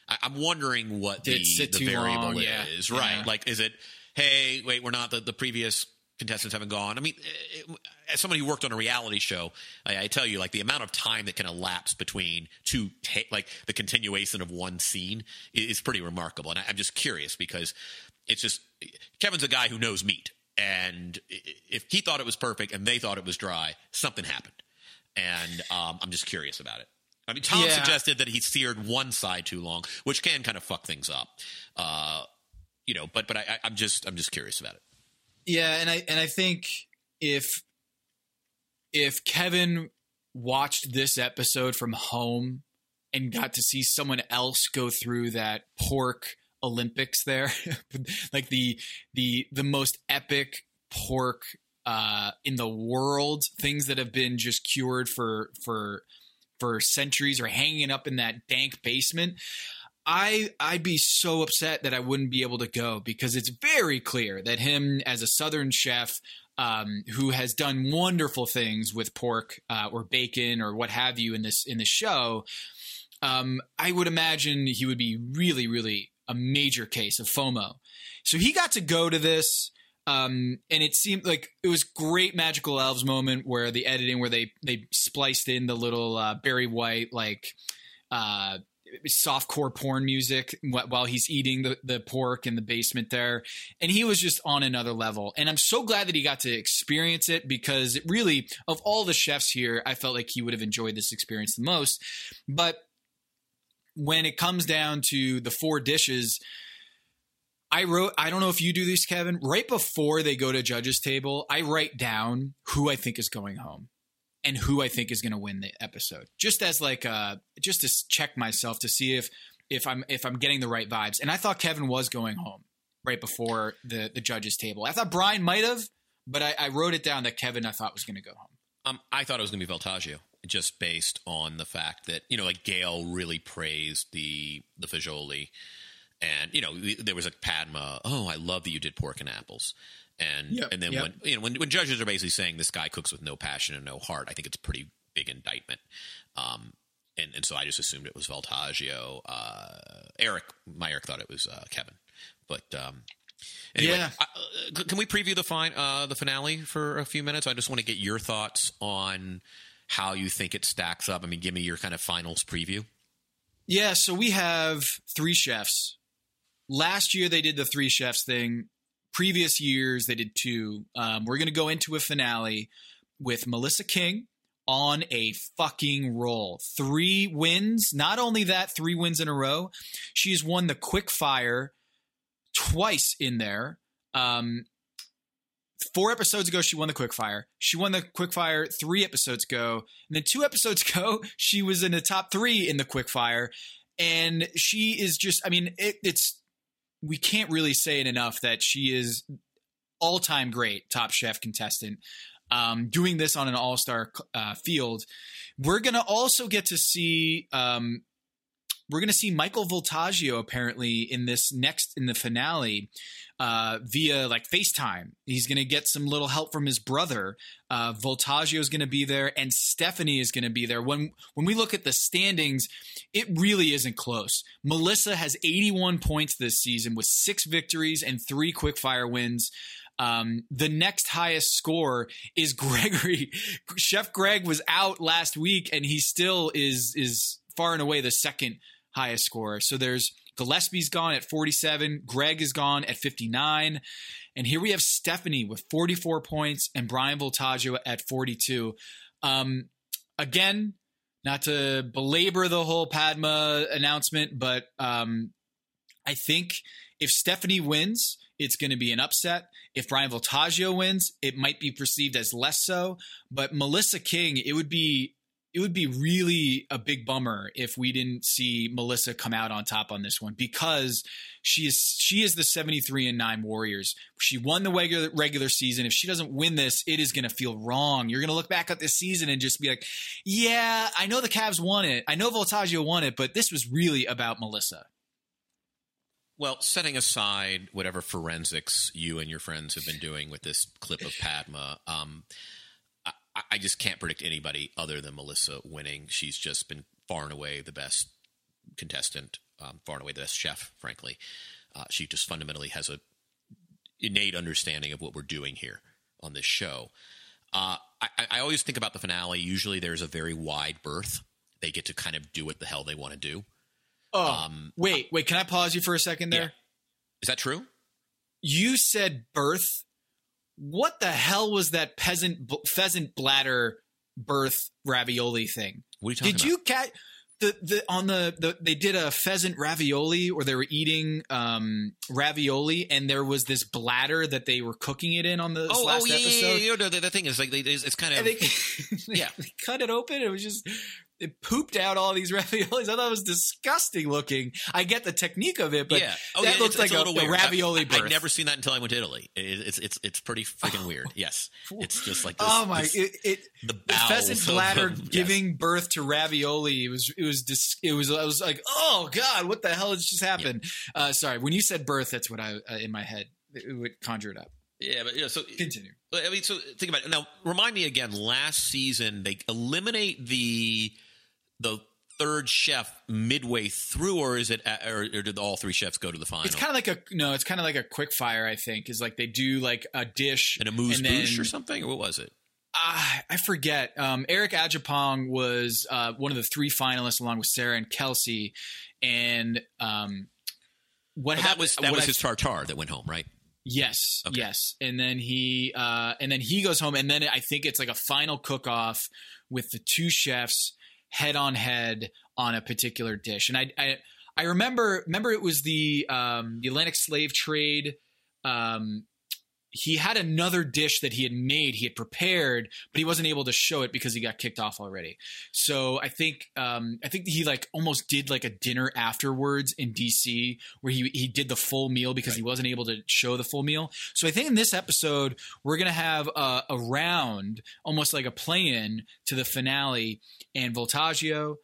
Speaker 3: I, I'm wondering what
Speaker 2: Did
Speaker 3: the, the variable
Speaker 2: long? Yeah.
Speaker 3: is, right?
Speaker 2: Yeah.
Speaker 3: Like, is it, hey, wait, we're not the, the previous contestants haven't gone. I mean, it, as somebody who worked on a reality show, I, I tell you, like the amount of time that can elapse between two, ta- like the continuation of one scene is, is pretty remarkable. And I, I'm just curious because it's just Kevin's a guy who knows meat, and if he thought it was perfect and they thought it was dry, something happened. And um, I'm just curious about it. I mean, Tom
Speaker 2: Yeah.
Speaker 3: suggested that he seared one side too long, which can kind of fuck things up. Uh, you know, but but I, I, I'm just I'm just curious about it.
Speaker 2: Yeah, and I and I think if if Kevin watched this episode from home and got to see someone else go through that pork Olympics there, (laughs) like the the the most epic pork uh, in the world, things that have been just cured for for for centuries or hanging up in that dank basement. I I'd be so upset that I wouldn't be able to go because it's very clear that him as a Southern chef um, who has done wonderful things with pork uh, or bacon or what have you in this in the show. Um, I would imagine he would be really, really a major case of FOMO. So he got to go to this. Um, and it seemed like it was great magical elves moment where the editing where they they spliced in the little uh, Barry White like uh, softcore porn music while he's eating the, the pork in the basement there. And he was just on another level. And I'm so glad that he got to experience it because it really, of all the chefs here, I felt like he would have enjoyed this experience the most. But when it comes down to the four dishes, I wrote, I don't know if you do this, Kevin, right before they go to judges table, I write down who I think is going home and who I think is going to win the episode. Just as like uh just to check myself to see if if I'm if I'm getting the right vibes. And I thought Kevin was going home right before the the judges table. I thought Bryan might have, but I, I wrote it down that Kevin I thought was going to go home.
Speaker 3: Um, I thought it was going to be Voltaggio, just based on the fact that you know, like Gail really praised the the Fagioli, and you know, there was like Padma. Oh, I love that you did pork and apples. And
Speaker 2: Yep,
Speaker 3: and then
Speaker 2: yep.
Speaker 3: when you know when when judges are basically saying this guy cooks with no passion and no heart, I think it's a pretty big indictment. Um, and and so I just assumed it was Voltaggio. Uh, Eric, my Eric thought it was uh, Kevin, but um, anyway,
Speaker 2: Yeah.
Speaker 3: uh, can we preview the fine uh, the finale for a few minutes? I just want to get your thoughts on how you think it stacks up. I mean, give me your kind of finals preview.
Speaker 2: Yeah, so we have three chefs. Last year they did the three chefs thing. Previous years they did two. Um, we're going to go into a finale with Melissa King on a fucking roll. Three wins. Not only that, three wins in a row. She has won the quick fire twice in there. Um, four episodes ago, she won the quickfire. She won the quickfire three episodes ago. And then two (laughs) episodes ago, she was in the top three in the quickfire. And she is just, I mean, it, it's, we can't really say it enough that she is all time great top chef contestant. Um, doing this on an all star uh, field. We're to also get to see um, we're going to see Michael Voltaggio apparently in this next in the finale uh, via like FaceTime. He's going to get some little help from his brother. Uh, Voltaggio is going to be there, and Stephanie is going to be there. When when we look at the standings, it really isn't close. Melissa has 81 points this season with six victories and three quickfire wins. Um, the next highest score is (laughs) Gregory. Chef Greg was out last week, and he still is is far and away the second highest scorer. So there's Gillespie's gone at 47, Greg is gone at 59, and here we have Stephanie with 44 points and Bryan Voltaggio at 42. Um, again, not to belabor the whole Padma announcement, but um, I think if Stephanie wins, it's going to be an upset. If Bryan Voltaggio wins, it might be perceived as less so. But Melissa King, it would be it would be really a big bummer if we didn't see Melissa come out on top on this one because she is she is the 73 and 9 Warriors. She won the regular regular season. If she doesn't win this, it is going to feel wrong. You're going to look back at this season and just be like, "Yeah, I know the Cavs won it. I know Voltaggio won it, but this was really about Melissa."
Speaker 3: Well, setting aside whatever forensics you and your friends have been doing with this clip of Padma, um, I, just can't predict anybody other than Melissa winning. She's just been far and away the best contestant, um, far and away the best chef, frankly. Uh, she just fundamentally has a innate understanding of what we're doing here on this show. Uh, I, I always think about the finale. Usually, there's a very wide berth. They get to kind of do what the hell they want to do.
Speaker 2: Oh,
Speaker 3: Um,
Speaker 2: wait, wait. Can I pause you for a second there?
Speaker 3: Yeah. Is that true?
Speaker 2: You said birth. What the hell was that peasant pheasant bladder birth ravioli thing?
Speaker 3: What are you talking
Speaker 2: Did
Speaker 3: about?
Speaker 2: you cat the the on the, the they did a pheasant ravioli or they were eating um ravioli and there was this bladder that they were cooking it in on the
Speaker 3: Oh,
Speaker 2: last
Speaker 3: oh yeah, yeah,
Speaker 2: episode.
Speaker 3: yeah, You know, the, the thing is, like, they, it's, it's kind of
Speaker 2: they, (laughs) (laughs)
Speaker 3: Yeah.
Speaker 2: they cut it open. It was just it pooped out all these (laughs) raviolis. I thought it was disgusting looking. I get the technique of it, but
Speaker 3: yeah. Oh,
Speaker 2: that
Speaker 3: yeah,
Speaker 2: looks like
Speaker 3: a,
Speaker 2: a, a ravioli
Speaker 3: I,
Speaker 2: birth.
Speaker 3: I'd never seen that until I went to Italy. It, it's it's it's pretty freaking (laughs) weird. Yes, it's just like this,
Speaker 2: oh my!
Speaker 3: this-
Speaker 2: it, it
Speaker 3: the
Speaker 2: the pheasant
Speaker 3: of
Speaker 2: bladder
Speaker 3: them, (laughs) yes.
Speaker 2: giving birth to ravioli. It was it was dis, it was I was like, oh god, what the hell has just happened? Uh, sorry, when you said birth, that's what I uh, in my head it would conjure it up.
Speaker 3: Yeah, but yeah. So
Speaker 2: Continue.
Speaker 3: I mean, so think about it. Now, remind me again. Last season, they eliminate the the third chef midway through, or is it, or, or did all three chefs go to the final?
Speaker 2: It's kind of like a no. It's kind of like a quick fire. I think is like they do like a dish and then-
Speaker 3: bouche or something, or what was it?
Speaker 2: Ah, I forget. Um, Eric Adjepong was uh, one of the three finalists, along with Sarah and Kelsey. And um, what
Speaker 3: Oh,
Speaker 2: happened?
Speaker 3: that was that was
Speaker 2: I-
Speaker 3: his tartar that went home, right?
Speaker 2: Yes,
Speaker 3: Okay.
Speaker 2: yes. And then he uh and then he goes home and then I think it's like a final cook off with the two chefs head on head on a particular dish. And I I I remember remember it was the um the Atlantic slave trade um he had another dish that he had made, he had prepared, but he wasn't able to show it because he got kicked off already. So I think um, I think he like almost did like a dinner afterwards in DC where he he did the full meal because he wasn't able to show the full meal. So I think in this episode we're gonna have a, a round, almost like a play-in to the finale, and Voltaggio,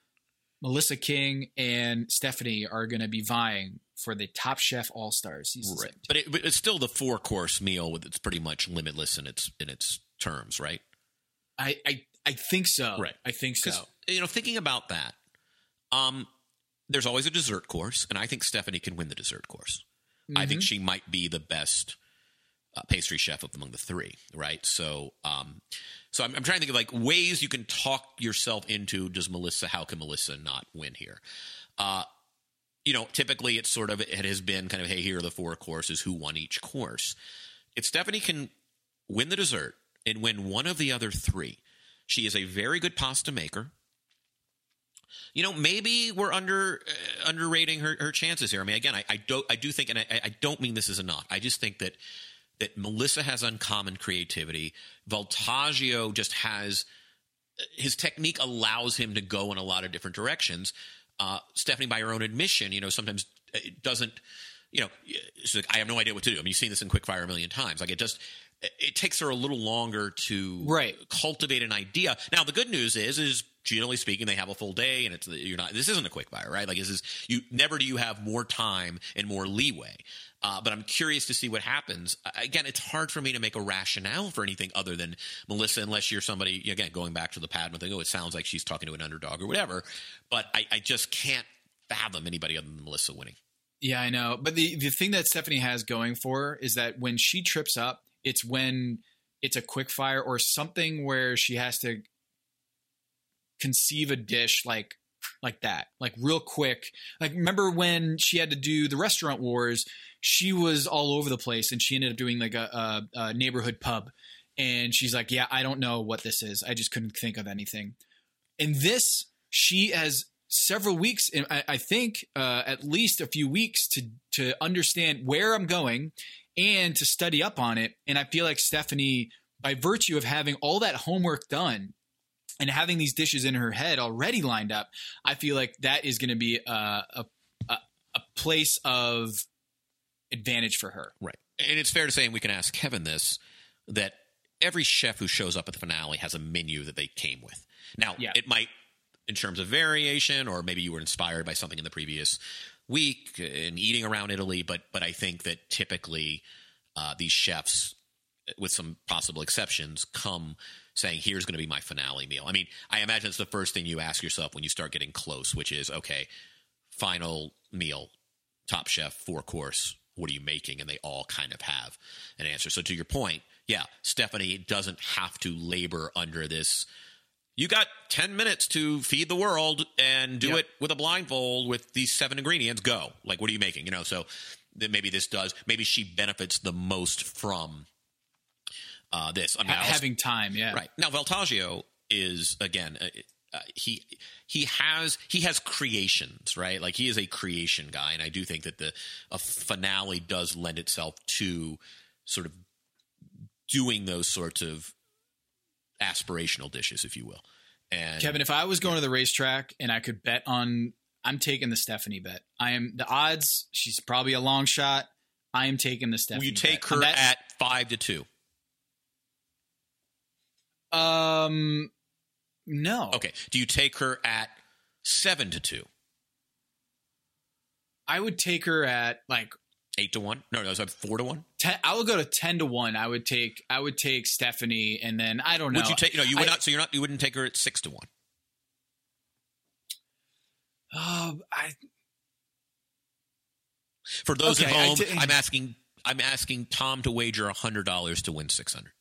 Speaker 2: Melissa King, and Stephanie are gonna be vying for the Top Chef All Stars.
Speaker 3: Right, but, it, but it's still the four course meal with it's pretty much limitless in its in its terms, right?
Speaker 2: I, I I think so.
Speaker 3: Right.
Speaker 2: I think so.
Speaker 3: you know, thinking about that, um, there's always a dessert course, and I think Stephanie can win the dessert course. I think she might be the best uh, pastry chef up among the three, right? So, um, so I'm, I'm trying to think of like ways you can talk yourself into. Does Melissa? How can Melissa not win here? Uh, you know, typically it's sort of it has been kind of hey, here are the four courses, who won each course. If Stephanie can win the dessert and win one of the other three, she is a very good pasta maker. You know, maybe we're under uh, underrating her, her chances here. I mean, again, I, I don't I do think, and I, I don't mean this as a knock. I just think that that Melissa has uncommon creativity. Voltaggio just has his technique allows him to go in a lot of different directions. Uh, Stephanie, by her own admission, you know, sometimes it doesn't. You know, she's like, I have no idea what to do. I mean, you've seen this in Quickfire a million times. Like, it just it takes her a little longer to
Speaker 2: Right.
Speaker 3: cultivate an idea. Now, the good news is, is generally speaking, they have a full day, and it's you're not. This isn't a quick fire, right? Like this is you. Never do you have more time and more leeway. Uh, but I'm curious to see what happens. Again, it's hard for me to make a rationale for anything other than Melissa, unless you're somebody. Again, going back to the Padma thing. Oh, it sounds like she's talking to an underdog or whatever. But I, I just can't fathom anybody other than Melissa winning.
Speaker 2: Yeah, I know. But the the thing that Stephanie has going for her is that when she trips up, it's when it's a quick fire or something where she has to conceive a dish like like that, like real quick. Like remember when she had to do the restaurant wars? She was all over the place, and she ended up doing like a, a, a neighborhood pub. And she's like, "Yeah, I don't know what this is. I just couldn't think of anything." and this, she has several weeks, I, I think uh, at least a few weeks to to understand where I'm going and to study up on it. And I feel like Stephanie, by virtue of having all that homework done and having these dishes in her head already lined up, I feel like that is going to be a, a a a place of advantage for her.
Speaker 3: Right. And it's fair to say, and we can ask Kevin this, that every chef who shows up at the finale has a menu that they came with. Now,
Speaker 2: Yeah.
Speaker 3: it might, in terms of variation, or maybe you were inspired by something in the previous week and eating around Italy, but but I think that typically uh, these chefs, with some possible exceptions, come saying, "Here's going to be my finale meal." I mean, I imagine it's the first thing you ask yourself when you start getting close, which is, "Okay, final meal, Top Chef, four course. What are you making?" And they all kind of have an answer. So to your point, yeah, Stephanie doesn't have to labor under this. You got 10 minutes to feed the world and do
Speaker 2: Yep.
Speaker 3: it with a blindfold with these seven ingredients. Go. Like, what are you making? You know, so then maybe this does, maybe she benefits the most from uh, this. I mean,
Speaker 2: Ha- having time, yeah.
Speaker 3: Right now, Voltaggio is again. Uh, uh, he he has he has creations right like he is a creation guy and i do think that the a finale does lend itself to sort of doing those sorts of aspirational dishes if you will And
Speaker 2: Kevin, if I was going to the racetrack and I could bet on, I'm taking the Stephanie bet. I am the odds. She's probably a long shot. I am taking the
Speaker 3: will
Speaker 2: Stephanie.
Speaker 3: you take
Speaker 2: bet.
Speaker 3: her at five to two?
Speaker 2: Um, no.
Speaker 3: Okay. Do you take her at seven to two?
Speaker 2: I would take her at like
Speaker 3: Eight to one? No, no, sorry, four to one.
Speaker 2: ten. I would go to ten to one. I would take. I would take Stephanie, and then I don't know.
Speaker 3: Would you take? No, you would
Speaker 2: I-
Speaker 3: not. So you're not. You wouldn't take her at six to one.
Speaker 2: Oh, I
Speaker 3: For those
Speaker 2: Okay,
Speaker 3: at
Speaker 2: I
Speaker 3: home,
Speaker 2: ta-
Speaker 3: I'm asking. I'm asking Tom to wager hundred dollars to win six hundred.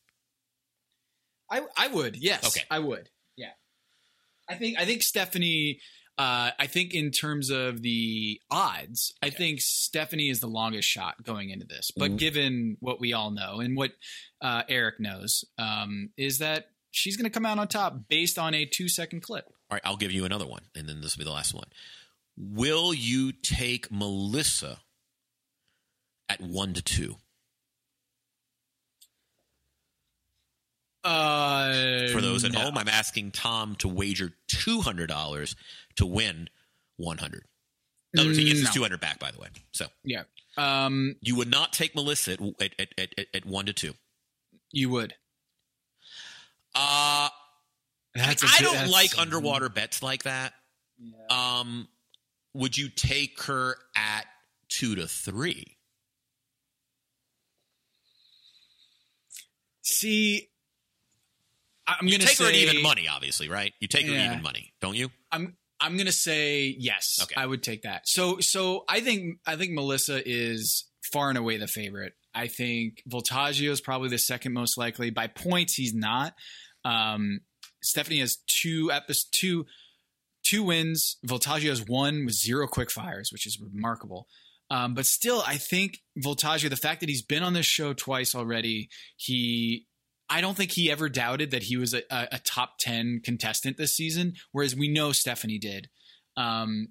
Speaker 2: I I would. Yes.
Speaker 3: Okay.
Speaker 2: I would. Yeah. I think I think Stephanie uh I think in terms of the odds, I think Stephanie is the longest shot going into this. But
Speaker 3: Mm-hmm.
Speaker 2: given what we all know and what uh Eric knows, um is that she's going to come out on top based on a 2 second clip.
Speaker 3: All right, I'll give you another one, and then this will be the last one. Will you take Melissa at one to two?
Speaker 2: Uh
Speaker 3: For those at
Speaker 2: no.
Speaker 3: home, I'm asking Tom to wager two hundred dollars to win one hundred. In other words, he gets
Speaker 2: No.
Speaker 3: two hundred back. By the way, so
Speaker 2: Yeah. Um
Speaker 3: you would not take Melissa at at, at, at, at one to two.
Speaker 2: you would.
Speaker 3: Uh
Speaker 2: That's
Speaker 3: I
Speaker 2: good-
Speaker 3: don't
Speaker 2: that's-
Speaker 3: like underwater bets like that. Um, would you take her at two to three?
Speaker 2: See I'm
Speaker 3: You
Speaker 2: going to
Speaker 3: take
Speaker 2: say
Speaker 3: her at even money, obviously, right? You take her at even money, don't you?
Speaker 2: I'm I'm gonna say yes.
Speaker 3: Okay.
Speaker 2: I would take that. So so I think I think Melissa is far and away the favorite. I think Voltaggio is probably the second most likely. By points, he's not. Um, Stephanie has two epis two two wins. Voltaggio has one with zero quick fires, which is remarkable. Um, but still, I think Voltaggio, the fact that he's been on this show twice already, he I don't think he ever doubted that he was a, a, a top 10 contestant this season, whereas we know Stephanie did. Um,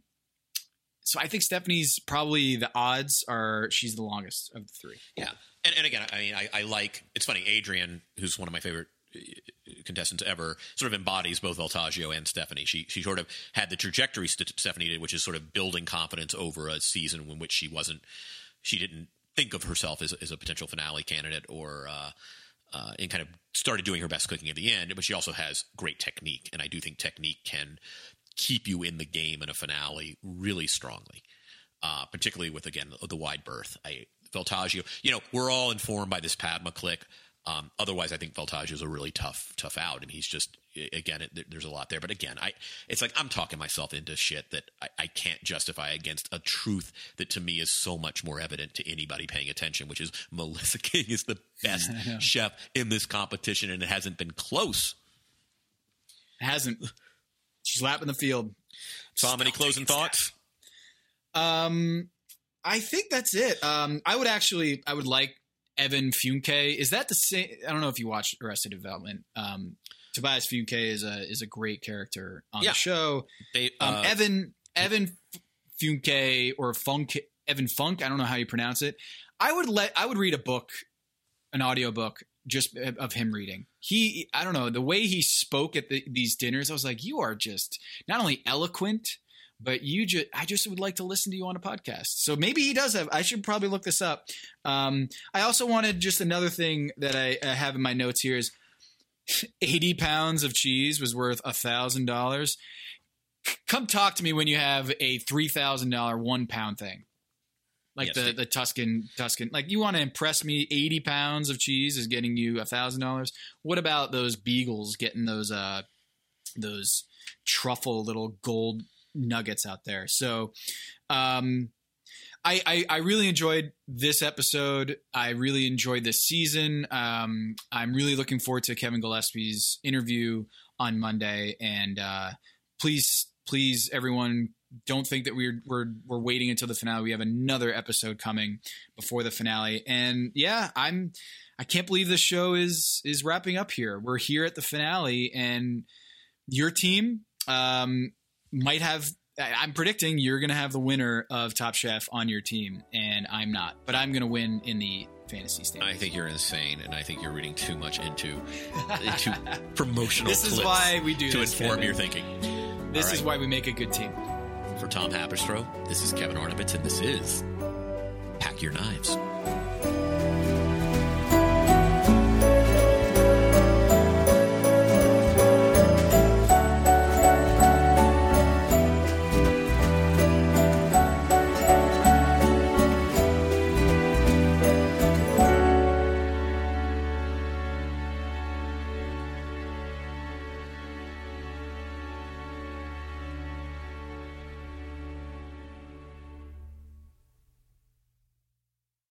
Speaker 2: so I think Stephanie's probably the odds are she's the longest of the three.
Speaker 3: Yeah. And, and again, I mean, I, I like, it's funny, Adrienne, who's one of my favorite uh, contestants ever, sort of embodies both Voltaggio and Stephanie. She, she sort of had the trajectory St- Stephanie did, which is sort of building confidence over a season in which she wasn't, she didn't think of herself as, as a potential finale candidate or, uh, uh, and kind of started doing her best cooking at the end, but she also has great technique. And I do think technique can keep you in the game in a finale really strongly, uh, particularly with, again, the, wide berth. I, Voltaggio, you know, we're all informed by this Padma click. Um, otherwise, I think Voltaggio is a really tough, tough out, and he's just again, it, there's a lot there. But again, I it's like I'm talking myself into shit that I, I can't justify against a truth that to me is so much more evident to anybody paying attention, which is Melissa (laughs) King is the best (laughs) chef in this competition, and it hasn't been close.
Speaker 2: It hasn't. She's lapping the field.
Speaker 3: Tom, any closing thoughts?
Speaker 2: Um, I think that's it. Um, I would actually, I would like Evan Funke. Is that the same? I don't know if you watched Arrested Development. Um, Tobias Funke is a is a great character on
Speaker 3: Yeah.
Speaker 2: the show.
Speaker 3: They,
Speaker 2: Um,
Speaker 3: uh,
Speaker 2: Evan Evan Funke or Funk Evan Funk. I don't know how you pronounce it. I would let I would read a book, an audio book just of him reading. He I don't know the way he spoke at the, these dinners. I was like, you are just not only eloquent, but you just I just would like to listen to you on a podcast. So maybe he does have. I should probably look this up. Um, I also wanted just another thing that I, I have in my notes here is. 80 pounds of cheese was worth a thousand dollars come talk to me when you have a three thousand dollar one pound thing, like
Speaker 3: Yes,
Speaker 2: the the Tuscan Tuscan. Like you want to impress me? Eighty pounds of cheese is getting you a thousand dollars. What about those beagles getting those uh those truffle little gold nuggets out there? So, um. I, I, I really enjoyed this episode. I really enjoyed this season. Um, I'm really looking forward to Kevin Gillespie's interview on Monday. And uh, please, please, everyone, don't think that we're we're we're waiting until the finale. We have another episode coming before the finale. And yeah, I'm I can't believe the show is is wrapping up here. We're here at the finale, and your team um, might have. I'm predicting you're going to have the winner of Top Chef on your team, and I'm not. But I'm going to win in the fantasy standards.
Speaker 3: I think you're insane, and I think you're reading too much into into (laughs) promotional.
Speaker 2: This is why we do
Speaker 3: to
Speaker 2: this,
Speaker 3: inform
Speaker 2: Kevin.
Speaker 3: your thinking.
Speaker 2: this
Speaker 3: All
Speaker 2: is why we make a good team.
Speaker 3: For Tom Haberstroh, this is Kevin Arnovitz, and this is Pack Your Knives.